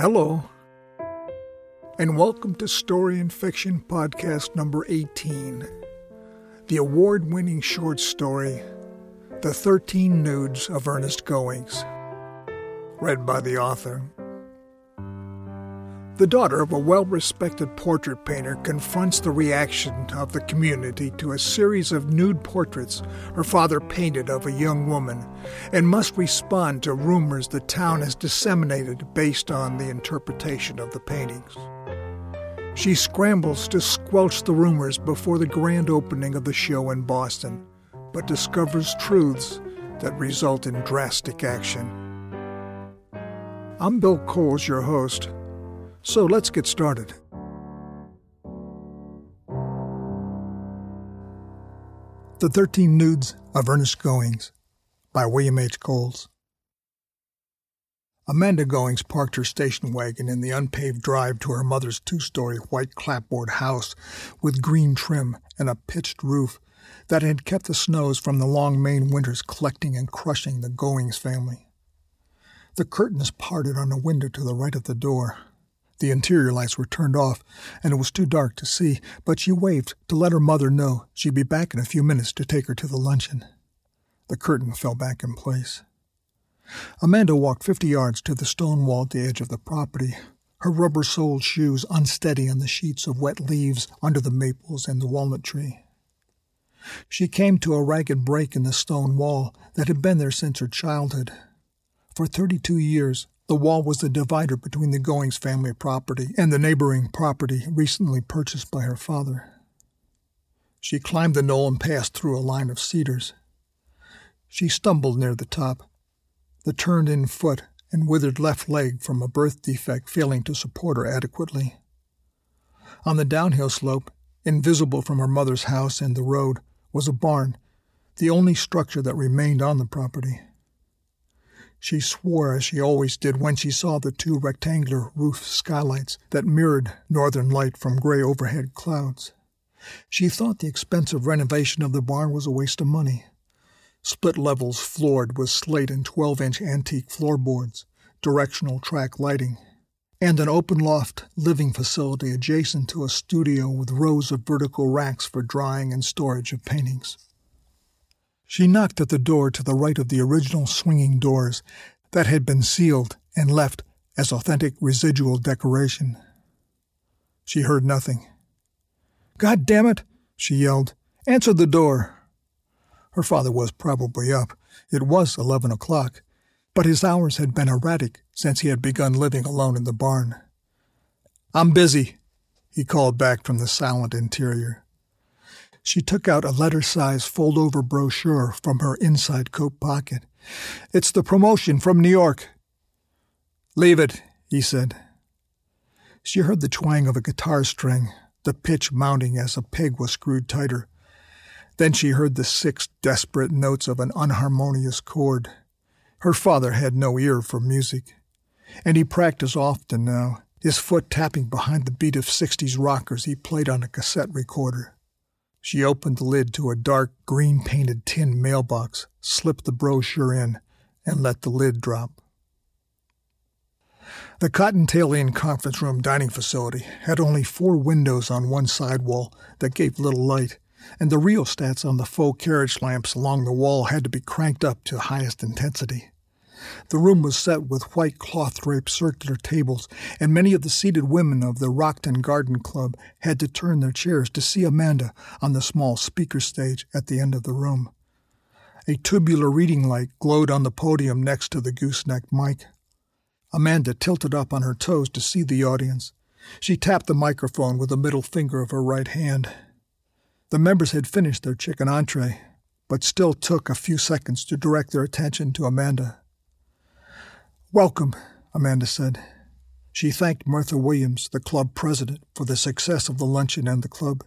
Hello, and welcome to Story and Fiction Podcast number 18, the award winning short story, The 13 Nudes of Ernest Goings, read by the author. The daughter of a well respected portrait painter confronts the reaction of the community to a series of nude portraits her father painted of a young woman and must respond to rumors the town has disseminated based on the interpretation of the paintings. She scrambles to squelch the rumors before the grand opening of the show in Boston, but discovers truths that result in drastic action. I'm Bill Coles, your host. So let's get started. The Thirteen Nudes of Ernest Goings by William H. Coles. Amanda Goings parked her station wagon in the unpaved drive to her mother's two story white clapboard house with green trim and a pitched roof that had kept the snows from the long Maine winters collecting and crushing the Goings family. The curtains parted on a window to the right of the door. The interior lights were turned off, and it was too dark to see, but she waved to let her mother know she'd be back in a few minutes to take her to the luncheon. The curtain fell back in place. Amanda walked fifty yards to the stone wall at the edge of the property, her rubber soled shoes unsteady on the sheets of wet leaves under the maples and the walnut tree. She came to a ragged break in the stone wall that had been there since her childhood. For thirty two years, the wall was the divider between the Goings family property and the neighboring property recently purchased by her father. She climbed the knoll and passed through a line of cedars. She stumbled near the top, the turned in foot and withered left leg from a birth defect failing to support her adequately. On the downhill slope, invisible from her mother's house and the road, was a barn, the only structure that remained on the property. She swore, as she always did, when she saw the two rectangular roof skylights that mirrored northern light from gray overhead clouds. She thought the expensive renovation of the barn was a waste of money. Split levels floored with slate and 12 inch antique floorboards, directional track lighting, and an open loft living facility adjacent to a studio with rows of vertical racks for drying and storage of paintings. She knocked at the door to the right of the original swinging doors that had been sealed and left as authentic residual decoration. She heard nothing. God damn it! she yelled. Answer the door! Her father was probably up. It was eleven o'clock, but his hours had been erratic since he had begun living alone in the barn. I'm busy, he called back from the silent interior. She took out a letter size fold over brochure from her inside coat pocket. It's the promotion from New York. Leave it, he said. She heard the twang of a guitar string, the pitch mounting as a peg was screwed tighter. Then she heard the six desperate notes of an unharmonious chord. Her father had no ear for music, and he practiced often now, his foot tapping behind the beat of 60s rockers he played on a cassette recorder. She opened the lid to a dark, green painted tin mailbox, slipped the brochure in, and let the lid drop. The Cottontail Inn conference room dining facility had only four windows on one side wall that gave little light, and the rheostats on the faux carriage lamps along the wall had to be cranked up to highest intensity. The room was set with white cloth draped circular tables, and many of the seated women of the Rockton Garden Club had to turn their chairs to see Amanda on the small speaker stage at the end of the room. A tubular reading light glowed on the podium next to the gooseneck mic. Amanda tilted up on her toes to see the audience. She tapped the microphone with the middle finger of her right hand. The members had finished their chicken entree, but still took a few seconds to direct their attention to Amanda. Welcome, Amanda said. She thanked Martha Williams, the club president, for the success of the luncheon and the club.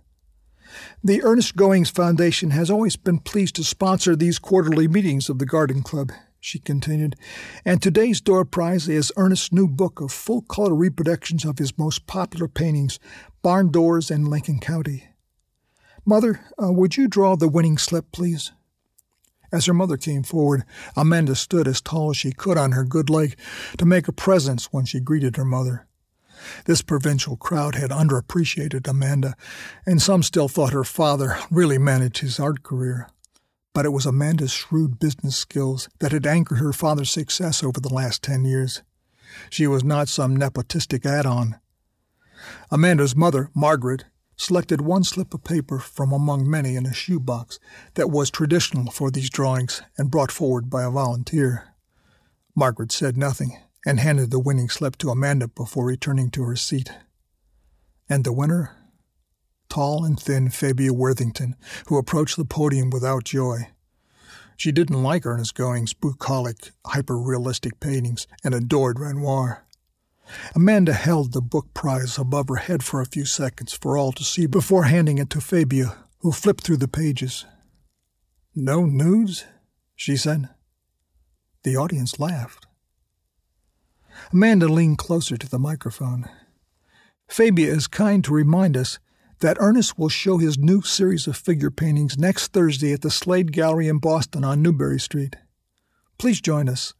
The Ernest Goings Foundation has always been pleased to sponsor these quarterly meetings of the Garden Club, she continued, and today's door prize is Ernest's new book of full color reproductions of his most popular paintings, Barn Doors in Lincoln County. Mother, uh, would you draw the winning slip, please? As her mother came forward, Amanda stood as tall as she could on her good leg to make a presence when she greeted her mother. This provincial crowd had underappreciated Amanda, and some still thought her father really managed his art career. But it was Amanda's shrewd business skills that had anchored her father's success over the last ten years. She was not some nepotistic add on. Amanda's mother, Margaret, selected one slip of paper from among many in a shoebox that was traditional for these drawings and brought forward by a volunteer. Margaret said nothing and handed the winning slip to Amanda before returning to her seat. And the winner? Tall and thin Fabia Worthington, who approached the podium without joy. She didn't like Ernest Going's bucolic, hyper realistic paintings and adored Renoir. Amanda held the book prize above her head for a few seconds for all to see before handing it to Fabia, who flipped through the pages. No nudes? she said. The audience laughed. Amanda leaned closer to the microphone. Fabia is kind to remind us that Ernest will show his new series of figure paintings next Thursday at the Slade Gallery in Boston on Newbury Street. Please join us.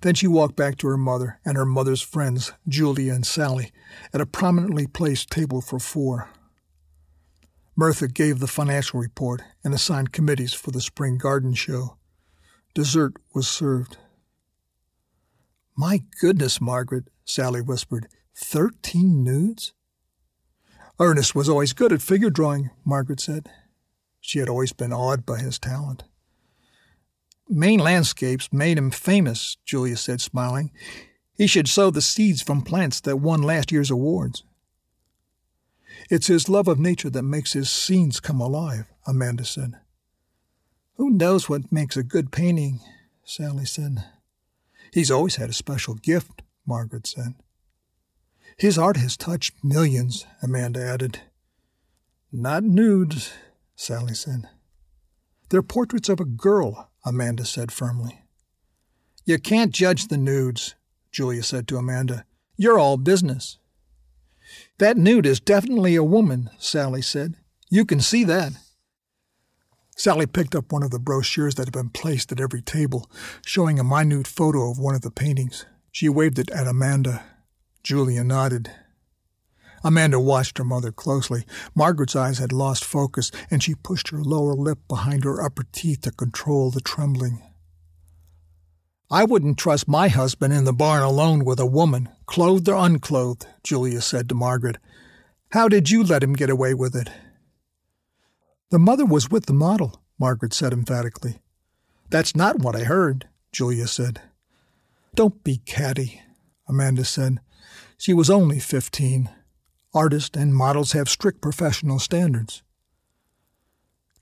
Then she walked back to her mother and her mother's friends, Julia and Sally, at a prominently placed table for four. Bertha gave the financial report and assigned committees for the spring garden show. Dessert was served. My goodness, Margaret, Sally whispered. Thirteen nudes? Ernest was always good at figure drawing, Margaret said. She had always been awed by his talent. Maine landscapes made him famous, Julia said, smiling. He should sow the seeds from plants that won last year's awards. It's his love of nature that makes his scenes come alive, Amanda said. Who knows what makes a good painting? Sally said. He's always had a special gift, Margaret said. His art has touched millions, Amanda added. Not nudes, Sally said. They're portraits of a girl, Amanda said firmly. You can't judge the nudes, Julia said to Amanda. You're all business. That nude is definitely a woman, Sally said. You can see that. Sally picked up one of the brochures that had been placed at every table, showing a minute photo of one of the paintings. She waved it at Amanda. Julia nodded. Amanda watched her mother closely. Margaret's eyes had lost focus, and she pushed her lower lip behind her upper teeth to control the trembling. I wouldn't trust my husband in the barn alone with a woman, clothed or unclothed, Julia said to Margaret. How did you let him get away with it? The mother was with the model, Margaret said emphatically. That's not what I heard, Julia said. Don't be catty, Amanda said. She was only fifteen. Artists and models have strict professional standards.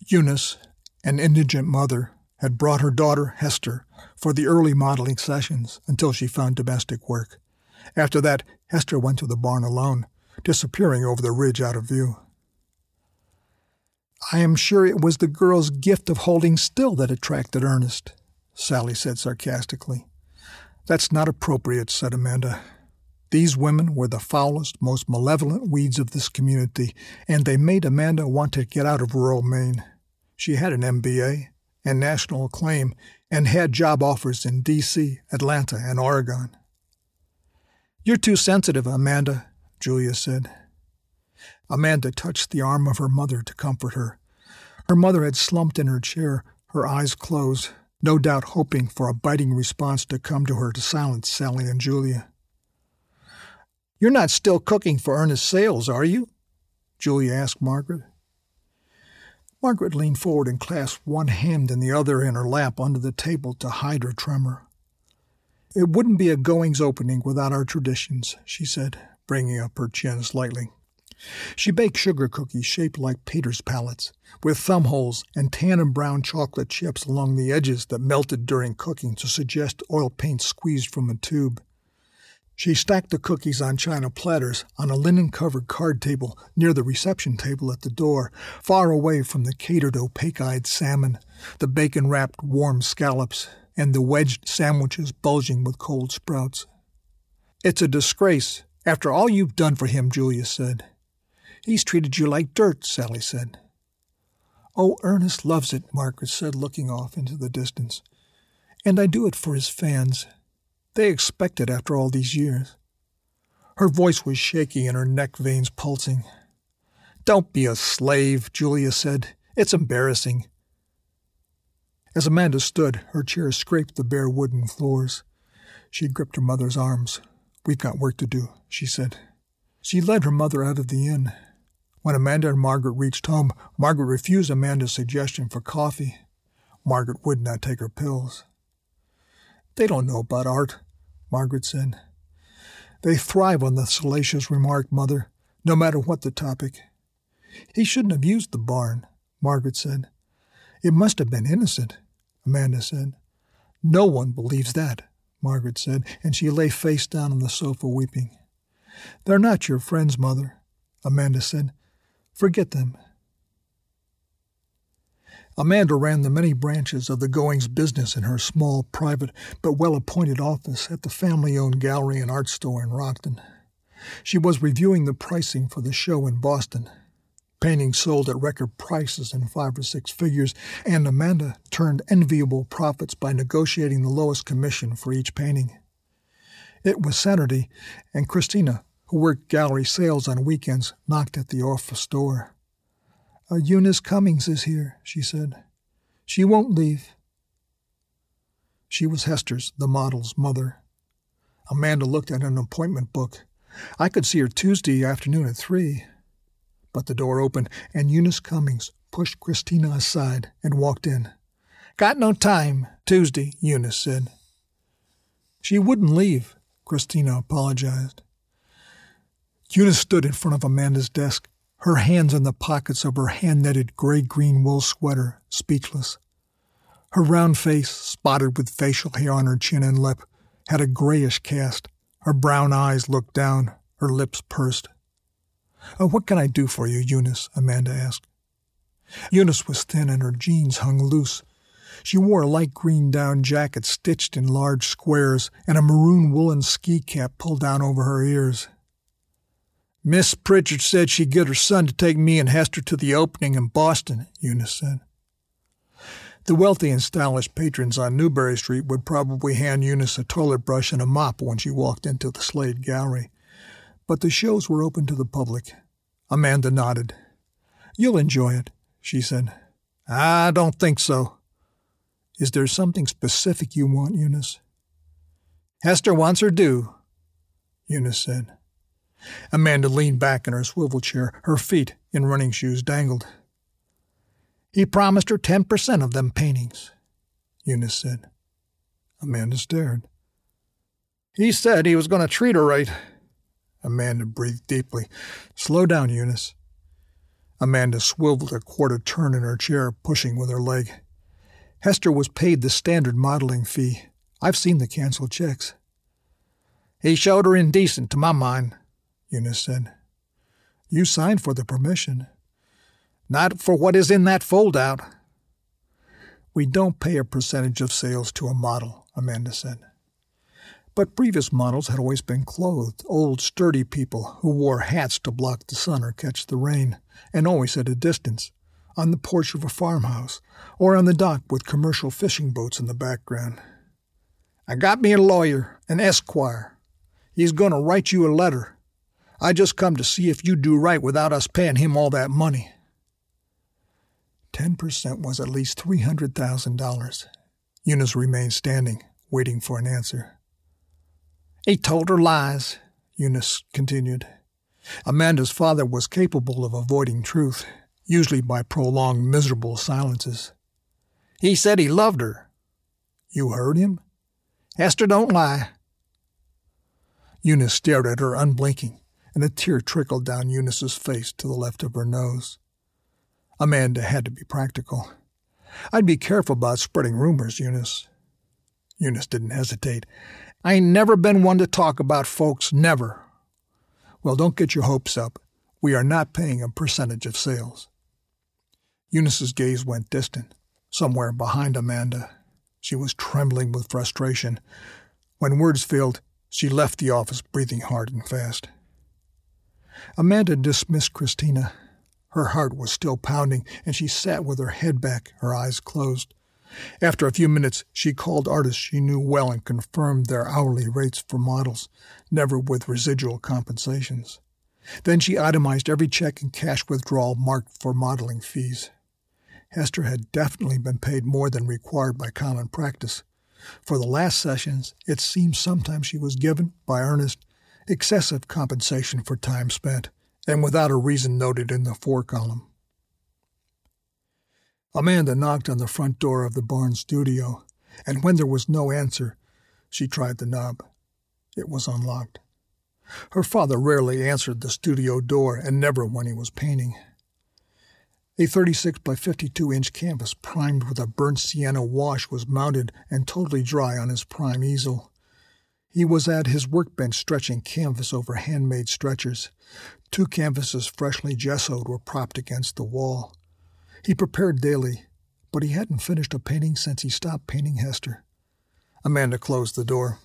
Eunice, an indigent mother, had brought her daughter, Hester, for the early modeling sessions until she found domestic work. After that, Hester went to the barn alone, disappearing over the ridge out of view. I am sure it was the girl's gift of holding still that attracted Ernest, Sally said sarcastically. That's not appropriate, said Amanda. These women were the foulest, most malevolent weeds of this community, and they made Amanda want to get out of rural Maine. She had an MBA and national acclaim and had job offers in D.C., Atlanta, and Oregon. You're too sensitive, Amanda, Julia said. Amanda touched the arm of her mother to comfort her. Her mother had slumped in her chair, her eyes closed, no doubt hoping for a biting response to come to her to silence Sally and Julia. You're not still cooking for Ernest Sales, are you? Julia asked Margaret. Margaret leaned forward and clasped one hand and the other in her lap under the table to hide her tremor. It wouldn't be a goings opening without our traditions, she said, bringing up her chin slightly. She baked sugar cookies shaped like Peter's palettes, with thumb holes and tan and brown chocolate chips along the edges that melted during cooking to suggest oil paint squeezed from a tube. She stacked the cookies on china platters on a linen covered card table near the reception table at the door, far away from the catered opaque eyed salmon, the bacon wrapped warm scallops, and the wedged sandwiches bulging with cold sprouts. It's a disgrace, after all you've done for him, Julia said. He's treated you like dirt, Sally said. Oh, Ernest loves it, Margaret said, looking off into the distance. And I do it for his fans. They expected after all these years. Her voice was shaky and her neck veins pulsing. Don't be a slave, Julia said. It's embarrassing. As Amanda stood, her chair scraped the bare wooden floors. She gripped her mother's arms. We've got work to do, she said. She led her mother out of the inn. When Amanda and Margaret reached home, Margaret refused Amanda's suggestion for coffee. Margaret would not take her pills. They don't know about art, Margaret said. They thrive on the salacious remark, Mother, no matter what the topic. He shouldn't have used the barn, Margaret said. It must have been innocent, Amanda said. No one believes that, Margaret said, and she lay face down on the sofa weeping. They're not your friends, Mother, Amanda said. Forget them. Amanda ran the many branches of the Goings business in her small, private, but well appointed office at the family owned gallery and art store in Rockton. She was reviewing the pricing for the show in Boston. Paintings sold at record prices in five or six figures, and Amanda turned enviable profits by negotiating the lowest commission for each painting. It was Saturday, and Christina, who worked gallery sales on weekends, knocked at the office door. Eunice Cummings is here, she said. She won't leave. She was Hester's, the model's, mother. Amanda looked at an appointment book. I could see her Tuesday afternoon at three. But the door opened, and Eunice Cummings pushed Christina aside and walked in. Got no time, Tuesday, Eunice said. She wouldn't leave, Christina apologized. Eunice stood in front of Amanda's desk, her hands in the pockets of her hand knitted gray green wool sweater, speechless. Her round face, spotted with facial hair on her chin and lip, had a grayish cast. Her brown eyes looked down, her lips pursed. Oh, what can I do for you, Eunice? Amanda asked. Eunice was thin and her jeans hung loose. She wore a light green down jacket stitched in large squares and a maroon woolen ski cap pulled down over her ears. Miss Pritchard said she'd get her son to take me and Hester to the opening in Boston, Eunice said. The wealthy and stylish patrons on Newbury Street would probably hand Eunice a toilet brush and a mop when she walked into the Slade Gallery. But the shows were open to the public. Amanda nodded. You'll enjoy it, she said. I don't think so. Is there something specific you want, Eunice? Hester wants her due, Eunice said. Amanda leaned back in her swivel chair. Her feet, in running shoes, dangled. He promised her 10% of them paintings, Eunice said. Amanda stared. He said he was going to treat her right. Amanda breathed deeply. Slow down, Eunice. Amanda swiveled a quarter turn in her chair, pushing with her leg. Hester was paid the standard modeling fee. I've seen the canceled checks. He showed her indecent, to my mind, Eunice said. You signed for the permission. Not for what is in that foldout. We don't pay a percentage of sales to a model, Amanda said. But previous models had always been clothed, old, sturdy people who wore hats to block the sun or catch the rain, and always at a distance, on the porch of a farmhouse, or on the dock with commercial fishing boats in the background. I got me a lawyer, an esquire. He's going to write you a letter I just come to see if you'd do right without us paying him all that money. Ten percent was at least three hundred thousand dollars. Eunice remained standing, waiting for an answer. He told her lies, Eunice continued. Amanda's father was capable of avoiding truth, usually by prolonged miserable silences. He said he loved her. You heard him? Hester, don't lie. Eunice stared at her, unblinking and a tear trickled down Eunice's face to the left of her nose. Amanda had to be practical. I'd be careful about spreading rumors, Eunice. Eunice didn't hesitate. I ain't never been one to talk about folks, never. Well, don't get your hopes up. We are not paying a percentage of sales. Eunice's gaze went distant, somewhere behind Amanda. She was trembling with frustration. When words failed, she left the office breathing hard and fast. Amanda dismissed Christina. Her heart was still pounding, and she sat with her head back, her eyes closed. After a few minutes, she called artists she knew well and confirmed their hourly rates for models, never with residual compensations. Then she itemized every check and cash withdrawal marked for modeling fees. Hester had definitely been paid more than required by common practice. For the last sessions, it seemed sometimes she was given, by Ernest, excessive compensation for time spent, and without a reason noted in the for column. Amanda knocked on the front door of the barn studio, and when there was no answer, she tried the knob. It was unlocked. Her father rarely answered the studio door, and never when he was painting. A 36 by 52 inch canvas primed with a burnt sienna wash was mounted and totally dry on his prime easel. He was at his workbench stretching canvas over handmade stretchers. Two canvases freshly gessoed were propped against the wall. He prepared daily, but he hadn't finished a painting since he stopped painting Hester. Amanda closed the door.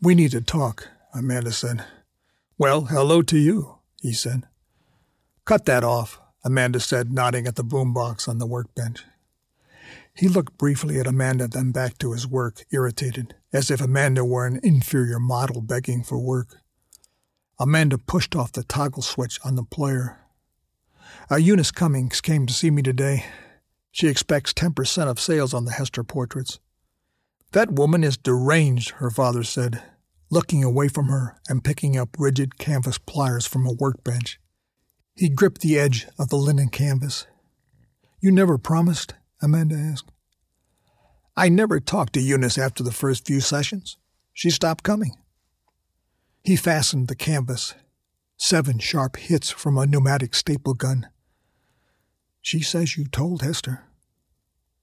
We need to talk, Amanda said. Well, hello to you, he said. Cut that off, Amanda said, nodding at the boombox on the workbench. He looked briefly at Amanda, then back to his work, irritated, as if Amanda were an inferior model begging for work. Amanda pushed off the toggle switch on the player. Uh, Eunice Cummings came to see me today. She expects 10% of sales on the Hester portraits. That woman is deranged, her father said, looking away from her and picking up rigid canvas pliers from a workbench. He gripped the edge of the linen canvas. You never promised? Amanda asked. I never talked to Eunice after the first few sessions. She stopped coming. He fastened the canvas. Seven sharp hits from a pneumatic staple gun. She says you told Hester.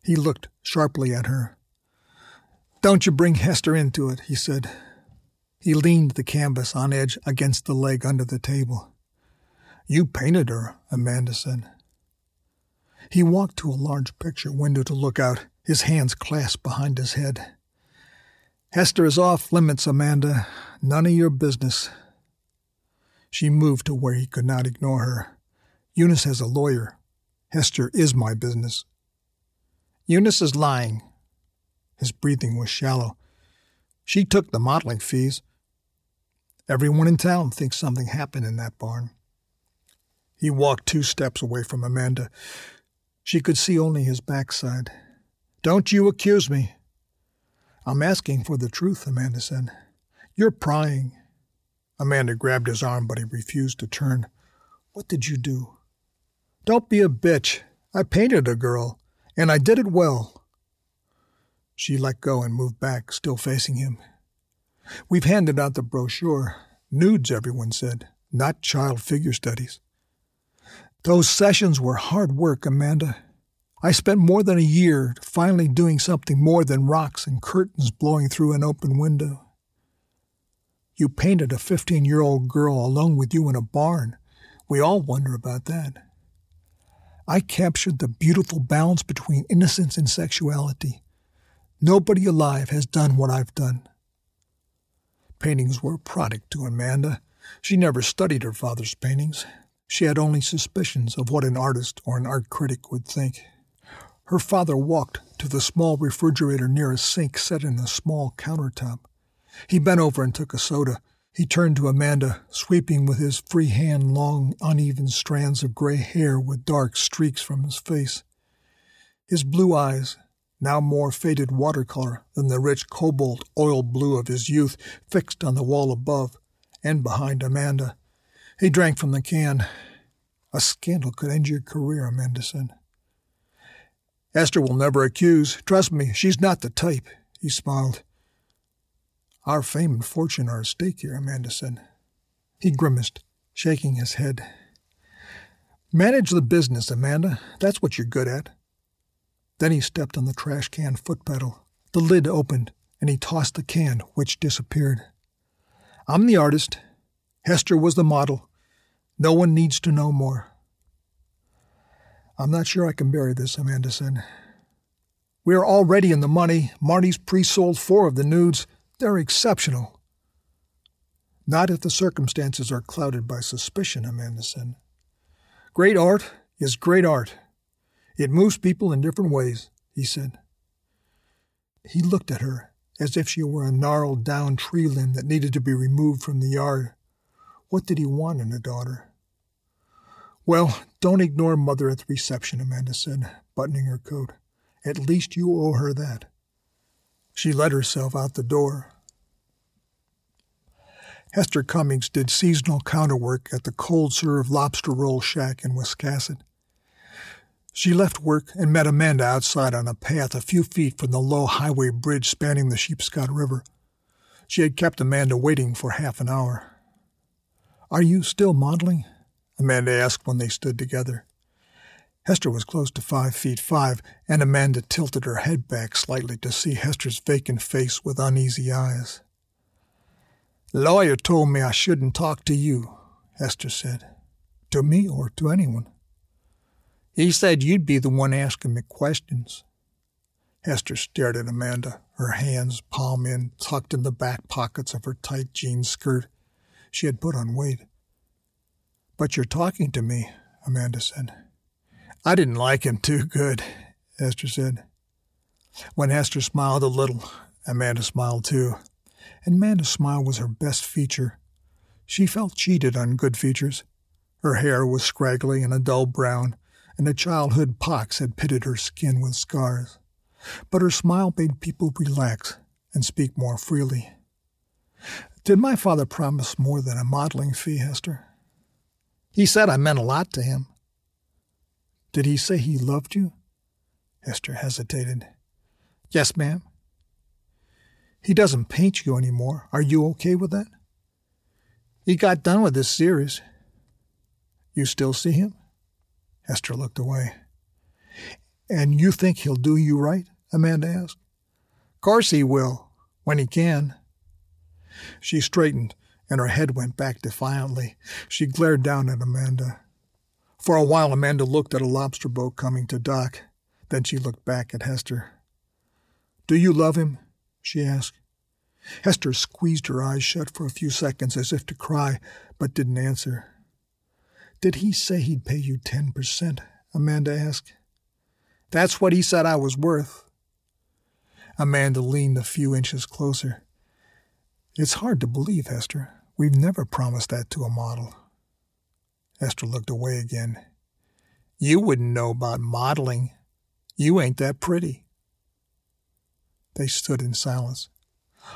He looked sharply at her. Don't you bring Hester into it, he said. He leaned the canvas on edge against the leg under the table. You painted her, Amanda said. He walked to a large picture window to look out, his hands clasped behind his head. Hester is off limits, Amanda. None of your business. She moved to where he could not ignore her. Eunice has a lawyer. Hester is my business. Eunice is lying. His breathing was shallow. She took the modeling fees. Everyone in town thinks something happened in that barn. He walked two steps away from Amanda. She could see only his backside. Don't you accuse me. I'm asking for the truth, Amanda said. You're prying. Amanda grabbed his arm, but he refused to turn. What did you do? Don't be a bitch. I painted a girl, and I did it well. She let go and moved back, still facing him. We've handed out the brochure. Nudes, everyone said, not child figure studies. Those sessions were hard work, Amanda. I spent more than a year finally doing something more than rocks and curtains blowing through an open window. You painted a 15 year old girl alone with you in a barn. We all wonder about that. I captured the beautiful balance between innocence and sexuality. Nobody alive has done what I've done. Paintings were a product to Amanda. She never studied her father's paintings. She had only suspicions of what an artist or an art critic would think. Her father walked to the small refrigerator near a sink set in a small countertop. He bent over and took a soda. He turned to Amanda, sweeping with his free hand long, uneven strands of gray hair with dark streaks from his face. His blue eyes, now more faded watercolor than the rich cobalt oil blue of his youth, fixed on the wall above and behind Amanda. He drank from the can. A scandal could end your career, Amanda. Hester will never accuse. Trust me, she's not the type. He smiled. Our fame and fortune are at stake here, Amanda. He grimaced, shaking his head. Manage the business, Amanda. That's what you're good at. Then he stepped on the trash can foot pedal. The lid opened, and he tossed the can, which disappeared. I'm the artist. Hester was the model. No one needs to know more. I'm not sure I can bury this, Amanda said. We are already in the money. Marty's pre sold four of the nudes. They're exceptional. Not if the circumstances are clouded by suspicion, Amanda said. Great art is great art. It moves people in different ways, he said. He looked at her as if she were a gnarled down tree limb that needed to be removed from the yard. What did he want in a daughter? Well, don't ignore Mother at the reception, Amanda said, buttoning her coat. At least you owe her that. She let herself out the door. Hester Cummings did seasonal counterwork at the cold serve lobster roll shack in Wiscasset. She left work and met Amanda outside on a path a few feet from the low highway bridge spanning the Sheepscot River. She had kept Amanda waiting for half an hour. Are you still modeling? Amanda asked when they stood together. Hester was close to five feet five, and Amanda tilted her head back slightly to see Hester's vacant face with uneasy eyes. Lawyer told me I shouldn't talk to you, Hester said. To me or to anyone? He said you'd be the one asking me questions. Hester stared at Amanda, her hands palm in, tucked in the back pockets of her tight jean skirt. She had put on weight. But you're talking to me, Amanda said. I didn't like him too good, Hester said. When Hester smiled a little, Amanda smiled too. And Amanda's smile was her best feature. She felt cheated on good features. Her hair was scraggly and a dull brown, and a childhood pox had pitted her skin with scars. But her smile made people relax and speak more freely. Did my father promise more than a modeling fee, Hester? He said I meant a lot to him. Did he say he loved you? Hester hesitated. Yes, ma'am. He doesn't paint you anymore. Are you okay with that? He got done with this series. You still see him? Hester looked away. And you think he'll do you right? Amanda asked. Course he will, when he can. She straightened, and her head went back defiantly. She glared down at Amanda. For a while, Amanda looked at a lobster boat coming to dock. Then she looked back at Hester. Do you love him? she asked. Hester squeezed her eyes shut for a few seconds as if to cry, but didn't answer. Did he say he'd pay you 10%? Amanda asked. That's what he said I was worth. Amanda leaned a few inches closer. It's hard to believe, Hester. We've never promised that to a model. Hester looked away again. You wouldn't know about modeling. You ain't that pretty. They stood in silence.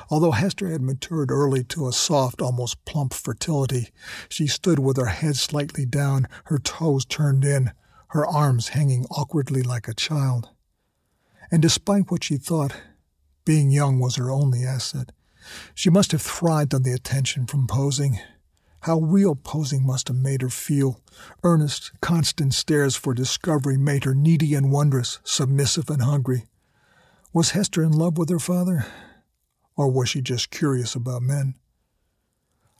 Although Hester had matured early to a soft, almost plump fertility, she stood with her head slightly down, her toes turned in, her arms hanging awkwardly like a child. And despite what she thought, being young was her only asset. She must have thrived on the attention from posing. How real posing must have made her feel. Earnest, constant stares for discovery made her needy and wondrous, submissive and hungry. Was Hester in love with her father? Or was she just curious about men?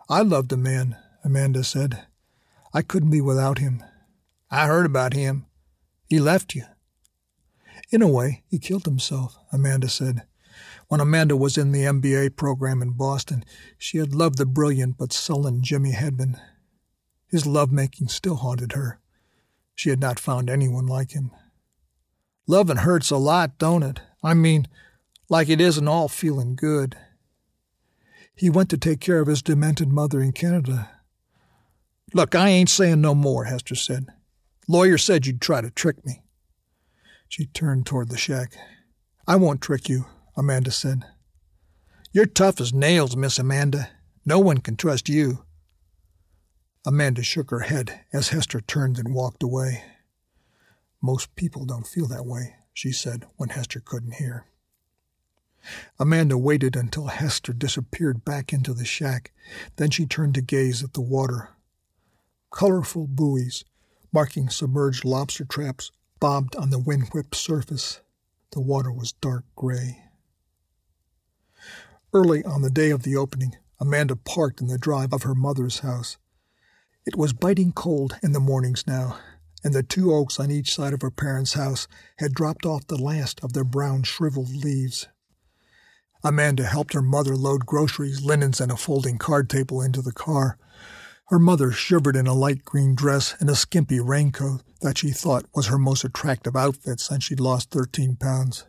I loved a man, Amanda said. I couldn't be without him. I heard about him. He left you. In a way, he killed himself, Amanda said. When Amanda was in the MBA program in Boston, she had loved the brilliant but sullen Jimmy Hedman. His lovemaking still haunted her. She had not found anyone like him. Loving hurts a lot, don't it? I mean, like it isn't all feeling good. He went to take care of his demented mother in Canada. Look, I ain't saying no more, Hester said. Lawyer said you'd try to trick me. She turned toward the shack. I won't trick you, Amanda said. You're tough as nails, Miss Amanda. No one can trust you. Amanda shook her head as Hester turned and walked away. Most people don't feel that way, she said when Hester couldn't hear. Amanda waited until Hester disappeared back into the shack. Then she turned to gaze at the water. Colorful buoys, marking submerged lobster traps, bobbed on the wind whipped surface. The water was dark gray. Early on the day of the opening, Amanda parked in the drive of her mother's house. It was biting cold in the mornings now, and the two oaks on each side of her parents' house had dropped off the last of their brown, shriveled leaves. Amanda helped her mother load groceries, linens, and a folding card table into the car. Her mother shivered in a light green dress and a skimpy raincoat that she thought was her most attractive outfit since she'd lost 13 pounds.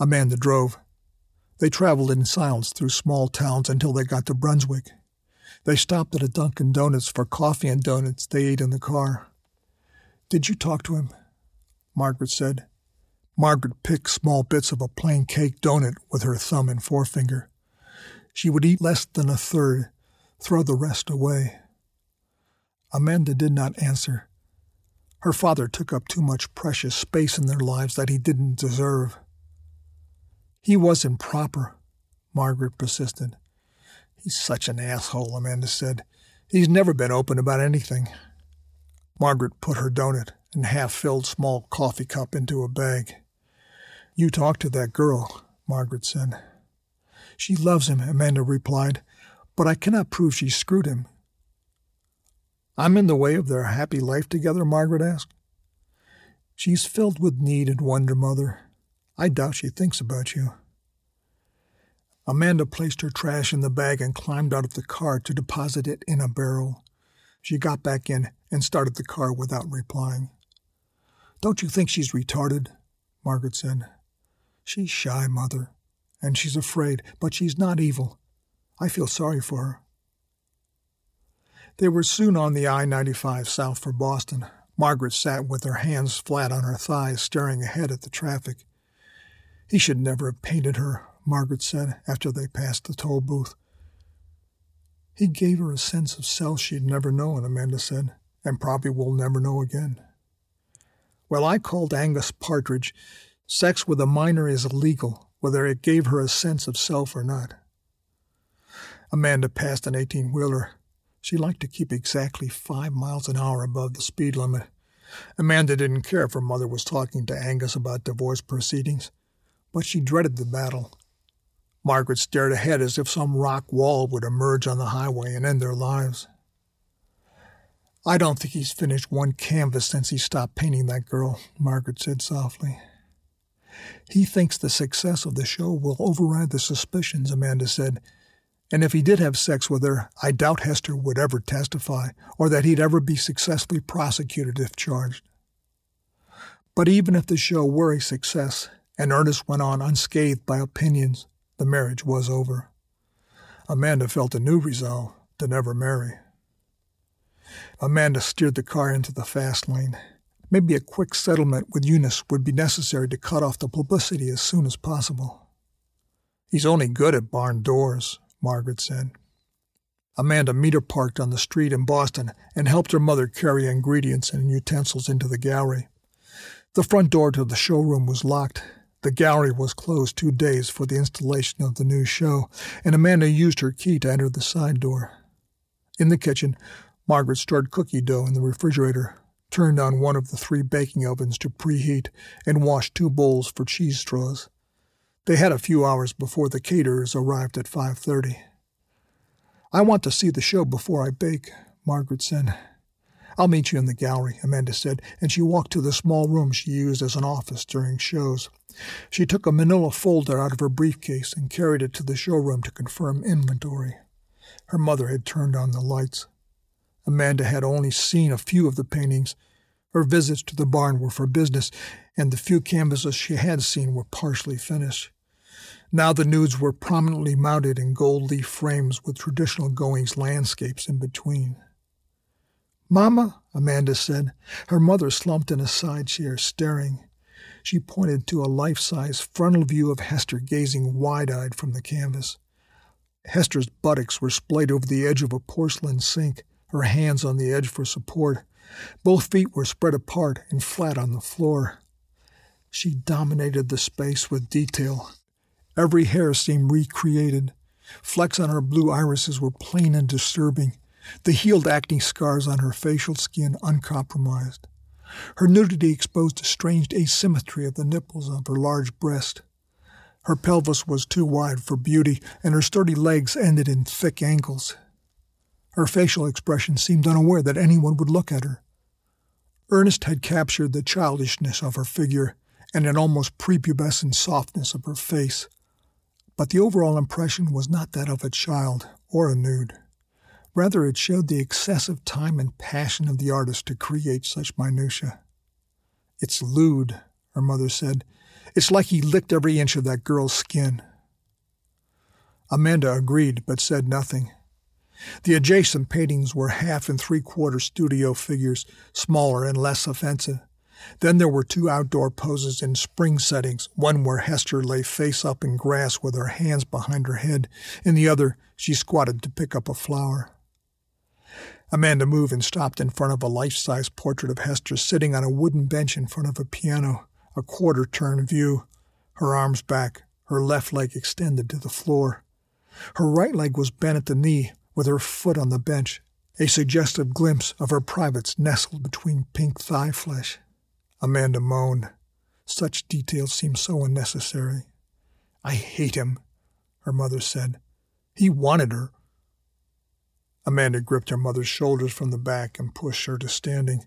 Amanda drove. They traveled in silence through small towns until they got to Brunswick. They stopped at a Dunkin' Donuts for coffee and donuts they ate in the car. Did you talk to him? Margaret said. Margaret picked small bits of a plain cake donut with her thumb and forefinger. She would eat less than a third, throw the rest away. Amanda did not answer. Her father took up too much precious space in their lives that he didn't deserve. He wasn't proper, Margaret persisted. He's such an asshole, Amanda said. He's never been open about anything. Margaret put her donut and half filled small coffee cup into a bag. You talked to that girl, Margaret said. She loves him, Amanda replied, but I cannot prove she screwed him. I'm in the way of their happy life together, Margaret asked. She's filled with need and wonder, Mother. I doubt she thinks about you. Amanda placed her trash in the bag and climbed out of the car to deposit it in a barrel. She got back in and started the car without replying. Don't you think she's retarded? Margaret said. She's shy, Mother, and she's afraid, but she's not evil. I feel sorry for her. They were soon on the I 95 south for Boston. Margaret sat with her hands flat on her thighs, staring ahead at the traffic. He should never have painted her, Margaret said after they passed the toll booth. He gave her a sense of self she'd never known, Amanda said, and probably will never know again. Well, I called Angus Partridge. Sex with a minor is illegal, whether it gave her a sense of self or not. Amanda passed an 18 wheeler. She liked to keep exactly five miles an hour above the speed limit. Amanda didn't care if her mother was talking to Angus about divorce proceedings but she dreaded the battle. Margaret stared ahead as if some rock wall would emerge on the highway and end their lives. I don't think he's finished one canvas since he stopped painting that girl, Margaret said softly. He thinks the success of the show will override the suspicions, Amanda said. And if he did have sex with her, I doubt Hester would ever testify, or that he'd ever be successfully prosecuted if charged. But even if the show were a success, and Ernest went on unscathed by opinions. The marriage was over. Amanda felt a new resolve to never marry. Amanda steered the car into the fast lane. Maybe a quick settlement with Eunice would be necessary to cut off the publicity as soon as possible. He's only good at barn doors, Margaret said. Amanda meter parked on the street in Boston and helped her mother carry ingredients and utensils into the gallery. The front door to the showroom was locked, the gallery was closed two days for the installation of the new show, and Amanda used her key to enter the side door. In the kitchen, Margaret stirred cookie dough in the refrigerator, turned on one of the three baking ovens to preheat, and washed two bowls for cheese straws. They had a few hours before the caterers arrived at 5:30. I want to see the show before I bake, Margaret said. I'll meet you in the gallery, Amanda said, and she walked to the small room she used as an office during shows. She took a manila folder out of her briefcase and carried it to the showroom to confirm inventory. Her mother had turned on the lights. Amanda had only seen a few of the paintings. Her visits to the barn were for business, and the few canvases she had seen were partially finished. Now the nudes were prominently mounted in gold leaf frames with traditional goings landscapes in between. Mama, Amanda said. Her mother slumped in a side chair, staring. She pointed to a life size frontal view of Hester gazing wide eyed from the canvas. Hester's buttocks were splayed over the edge of a porcelain sink, her hands on the edge for support. Both feet were spread apart and flat on the floor. She dominated the space with detail. Every hair seemed recreated. Flecks on her blue irises were plain and disturbing the healed acne scars on her facial skin uncompromised. Her nudity exposed a strange asymmetry of the nipples of her large breast. Her pelvis was too wide for beauty, and her sturdy legs ended in thick ankles. Her facial expression seemed unaware that anyone would look at her. Ernest had captured the childishness of her figure and an almost prepubescent softness of her face, but the overall impression was not that of a child or a nude. Rather, it showed the excessive time and passion of the artist to create such minutiae. It's lewd, her mother said. It's like he licked every inch of that girl's skin. Amanda agreed, but said nothing. The adjacent paintings were half and three quarter studio figures, smaller and less offensive. Then there were two outdoor poses in spring settings, one where Hester lay face up in grass with her hands behind her head, in the other she squatted to pick up a flower. Amanda moved and stopped in front of a life size portrait of Hester sitting on a wooden bench in front of a piano, a quarter turn view, her arms back, her left leg extended to the floor. Her right leg was bent at the knee, with her foot on the bench, a suggestive glimpse of her privates nestled between pink thigh flesh. Amanda moaned. Such details seem so unnecessary. I hate him, her mother said. He wanted her. Amanda gripped her mother's shoulders from the back and pushed her to standing.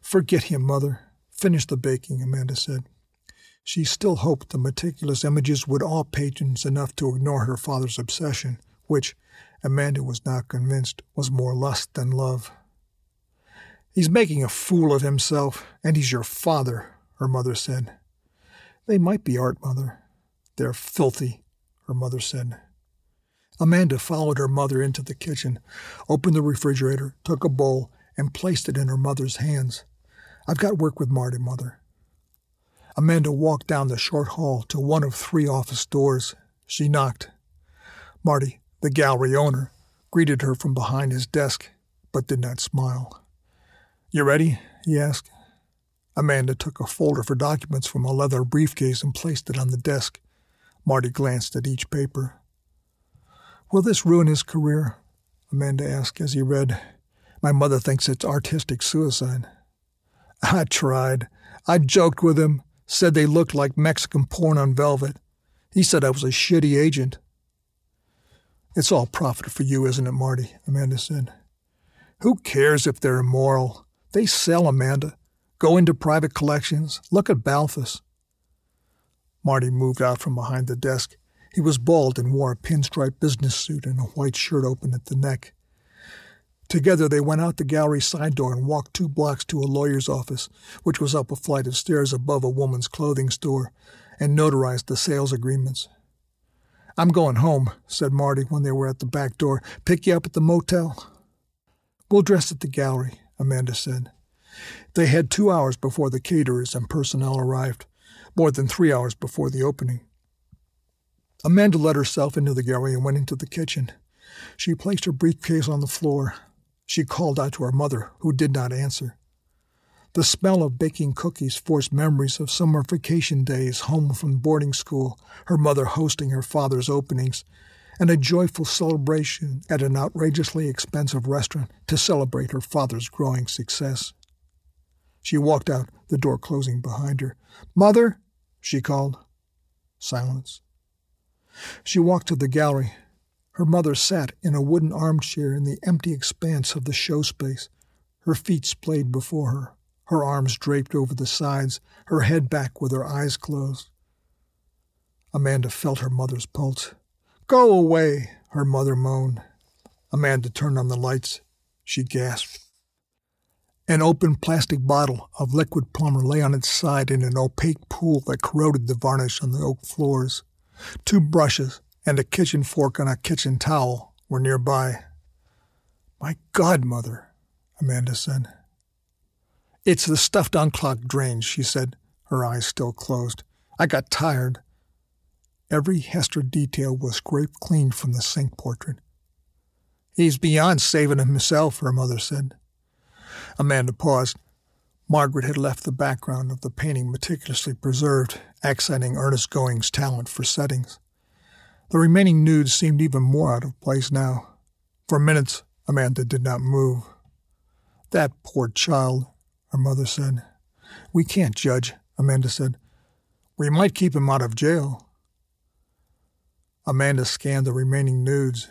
Forget him, mother. Finish the baking, Amanda said. She still hoped the meticulous images would awe patrons enough to ignore her father's obsession, which, Amanda was now convinced, was more lust than love. He's making a fool of himself, and he's your father, her mother said. They might be art, mother. They're filthy, her mother said. Amanda followed her mother into the kitchen, opened the refrigerator, took a bowl, and placed it in her mother's hands. I've got work with Marty, mother. Amanda walked down the short hall to one of three office doors. She knocked. Marty, the gallery owner, greeted her from behind his desk, but did not smile. You ready? he asked. Amanda took a folder for documents from a leather briefcase and placed it on the desk. Marty glanced at each paper. Will this ruin his career? Amanda asked as he read. My mother thinks it's artistic suicide. I tried. I joked with him said they looked like Mexican porn on velvet. He said I was a shitty agent. It's all profit for you, isn't it, Marty? Amanda said. Who cares if they're immoral? They sell, Amanda. Go into private collections. Look at Balthus. Marty moved out from behind the desk. He was bald and wore a pinstripe business suit and a white shirt open at the neck. Together they went out the gallery side door and walked two blocks to a lawyer's office, which was up a flight of stairs above a woman's clothing store, and notarized the sales agreements. I'm going home, said Marty when they were at the back door. Pick you up at the motel? We'll dress at the gallery, Amanda said. They had two hours before the caterers and personnel arrived, more than three hours before the opening. Amanda let herself into the gallery and went into the kitchen. She placed her briefcase on the floor, she called out to her mother, who did not answer. The smell of baking cookies forced memories of summer vacation days home from boarding school, her mother hosting her father's openings, and a joyful celebration at an outrageously expensive restaurant to celebrate her father's growing success. She walked out, the door closing behind her. Mother, she called. Silence. She walked to the gallery, her mother sat in a wooden armchair in the empty expanse of the show space, her feet splayed before her, her arms draped over the sides, her head back with her eyes closed. Amanda felt her mother's pulse. Go away, her mother moaned. Amanda turned on the lights. She gasped. An open plastic bottle of liquid plumber lay on its side in an opaque pool that corroded the varnish on the oak floors. Two brushes, and a kitchen fork and a kitchen towel were nearby. My godmother, Amanda said. It's the stuffed unclogged drains, she said, her eyes still closed. I got tired. Every Hester detail was scraped clean from the sink portrait. He's beyond saving himself, her mother said. Amanda paused. Margaret had left the background of the painting meticulously preserved, accenting Ernest Going's talent for settings. The remaining nudes seemed even more out of place now. For minutes, Amanda did not move. That poor child, her mother said. We can't judge, Amanda said. We might keep him out of jail. Amanda scanned the remaining nudes.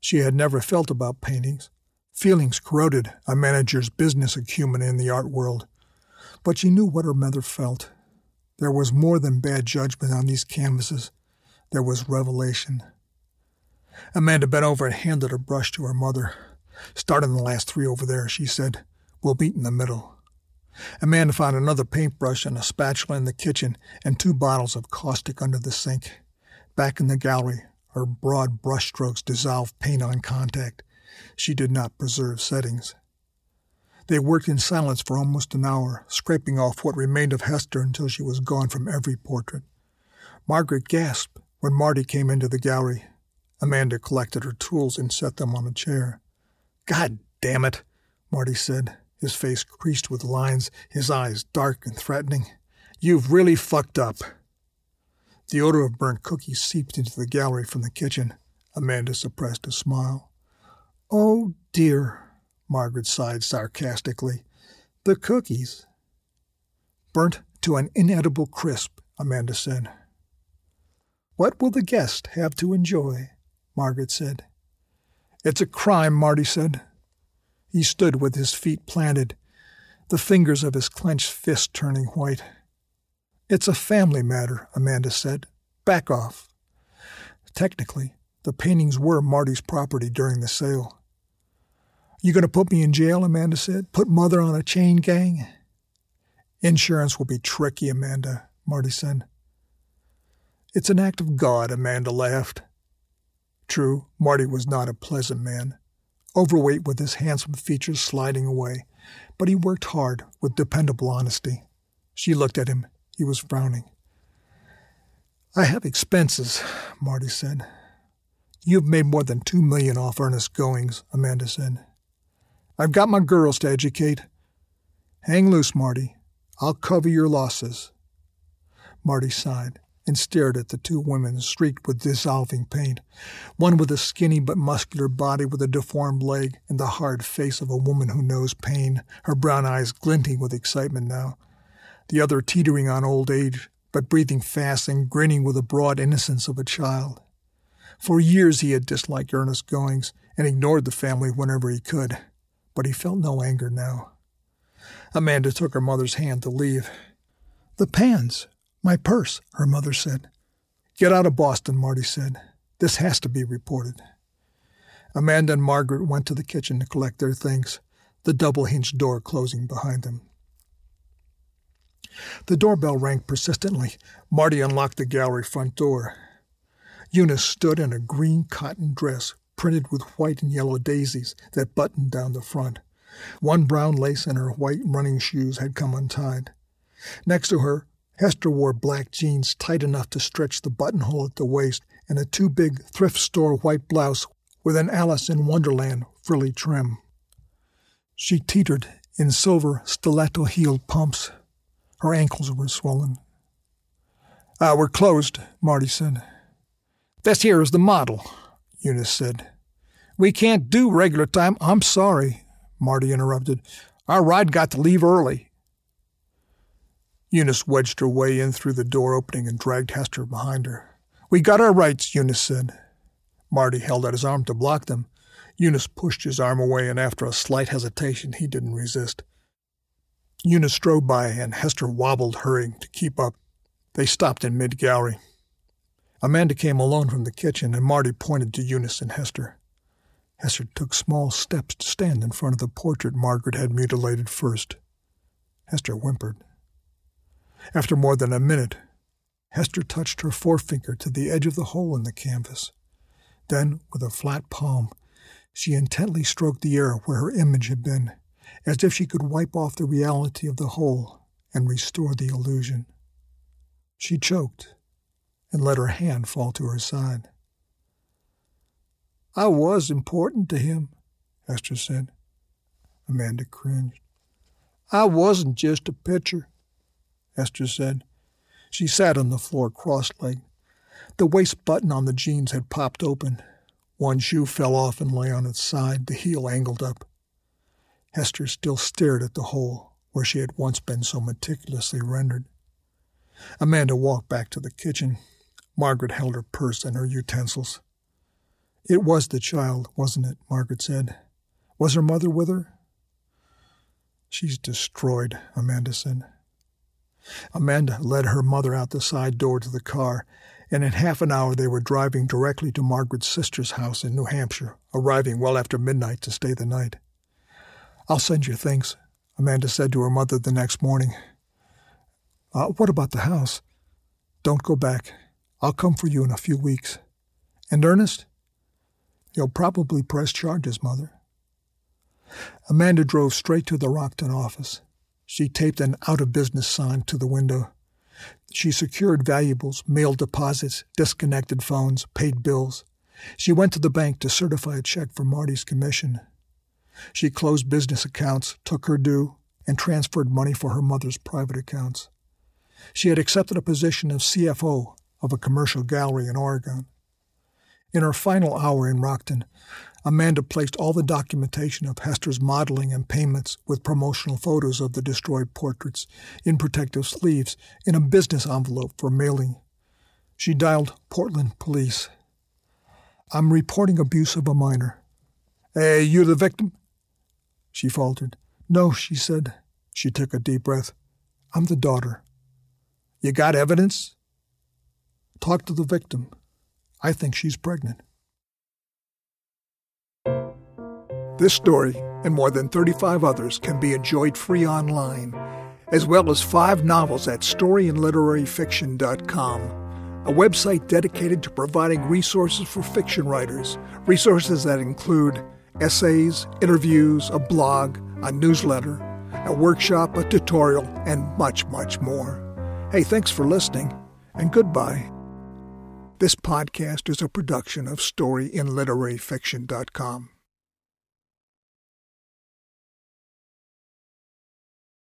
She had never felt about paintings. Feelings corroded a manager's business acumen in the art world. But she knew what her mother felt. There was more than bad judgment on these canvases there was revelation. Amanda bent over and handed a brush to her mother. Start on the last three over there, she said. We'll meet in the middle. Amanda found another paintbrush and a spatula in the kitchen and two bottles of caustic under the sink. Back in the gallery, her broad brushstrokes dissolved paint on contact. She did not preserve settings. They worked in silence for almost an hour, scraping off what remained of Hester until she was gone from every portrait. Margaret gasped when Marty came into the gallery. Amanda collected her tools and set them on a chair. God damn it, Marty said, his face creased with lines, his eyes dark and threatening. You've really fucked up. The odor of burnt cookies seeped into the gallery from the kitchen. Amanda suppressed a smile. Oh, dear, Margaret sighed sarcastically. The cookies. Burnt to an inedible crisp, Amanda said. What will the guest have to enjoy? Margaret said. It's a crime, Marty said. He stood with his feet planted, the fingers of his clenched fist turning white. It's a family matter, Amanda said. Back off. Technically, the paintings were Marty's property during the sale. You going to put me in jail? Amanda said. Put Mother on a chain gang? Insurance will be tricky, Amanda, Marty said. It's an act of God, Amanda laughed. True, Marty was not a pleasant man, overweight with his handsome features sliding away, but he worked hard with dependable honesty. She looked at him. He was frowning. I have expenses, Marty said. You've made more than two million off Ernest Goings, Amanda said. I've got my girls to educate. Hang loose, Marty. I'll cover your losses. Marty sighed and stared at the two women streaked with dissolving paint, one with a skinny but muscular body with a deformed leg and the hard face of a woman who knows pain, her brown eyes glinting with excitement now, the other teetering on old age, but breathing fast and grinning with the broad innocence of a child. For years he had disliked Ernest Goings and ignored the family whenever he could, but he felt no anger now. Amanda took her mother's hand to leave. The pans, my purse, her mother said. Get out of Boston, Marty said. This has to be reported. Amanda and Margaret went to the kitchen to collect their things, the double hinged door closing behind them. The doorbell rang persistently. Marty unlocked the gallery front door. Eunice stood in a green cotton dress printed with white and yellow daisies that buttoned down the front. One brown lace in her white running shoes had come untied. Next to her, Hester wore black jeans tight enough to stretch the buttonhole at the waist and a too big thrift store white blouse with an Alice in Wonderland frilly trim. She teetered in silver stiletto heeled pumps. Her ankles were swollen. Ah, we're closed, Marty said. This here is the model, Eunice said. We can't do regular time. I'm sorry, Marty interrupted. Our ride got to leave early. Eunice wedged her way in through the door opening and dragged Hester behind her. We got our rights, Eunice said. Marty held out his arm to block them. Eunice pushed his arm away, and after a slight hesitation, he didn't resist. Eunice strode by, and Hester wobbled, hurrying to keep up. They stopped in mid gallery. Amanda came alone from the kitchen, and Marty pointed to Eunice and Hester. Hester took small steps to stand in front of the portrait Margaret had mutilated first. Hester whimpered. After more than a minute, Hester touched her forefinger to the edge of the hole in the canvas. Then, with a flat palm, she intently stroked the air where her image had been, as if she could wipe off the reality of the hole and restore the illusion. She choked and let her hand fall to her side. I was important to him, Hester said. Amanda cringed. I wasn't just a picture, Hester said. She sat on the floor cross legged. The waist button on the jeans had popped open. One shoe fell off and lay on its side, the heel angled up. Hester still stared at the hole where she had once been so meticulously rendered. Amanda walked back to the kitchen. Margaret held her purse and her utensils. It was the child, wasn't it? Margaret said. Was her mother with her? She's destroyed, Amanda said. Amanda led her mother out the side door to the car, and in half an hour they were driving directly to Margaret's sister's house in New Hampshire, arriving well after midnight to stay the night. I'll send you things, Amanda said to her mother the next morning. Uh, what about the house? Don't go back. I'll come for you in a few weeks. And Ernest? He'll probably press charges, Mother. Amanda drove straight to the Rockton office. She taped an out of business sign to the window. She secured valuables, mailed deposits, disconnected phones, paid bills. She went to the bank to certify a check for Marty's commission. She closed business accounts, took her due, and transferred money for her mother's private accounts. She had accepted a position of CFO of a commercial gallery in Oregon. In her final hour in Rockton, Amanda placed all the documentation of Hester's modeling and payments with promotional photos of the destroyed portraits in protective sleeves in a business envelope for mailing. She dialed Portland police. I'm reporting abuse of a minor. Hey, you the victim? She faltered. No, she said. She took a deep breath. I'm the daughter. You got evidence? Talk to the victim. I think she's pregnant. This story and more than 35 others can be enjoyed free online, as well as five novels at storyinliteraryfiction.com, a website dedicated to providing resources for fiction writers, resources that include essays, interviews, a blog, a newsletter, a workshop, a tutorial, and much, much more. Hey, thanks for listening, and goodbye. This podcast is a production of StoryInLiteraryFiction.com.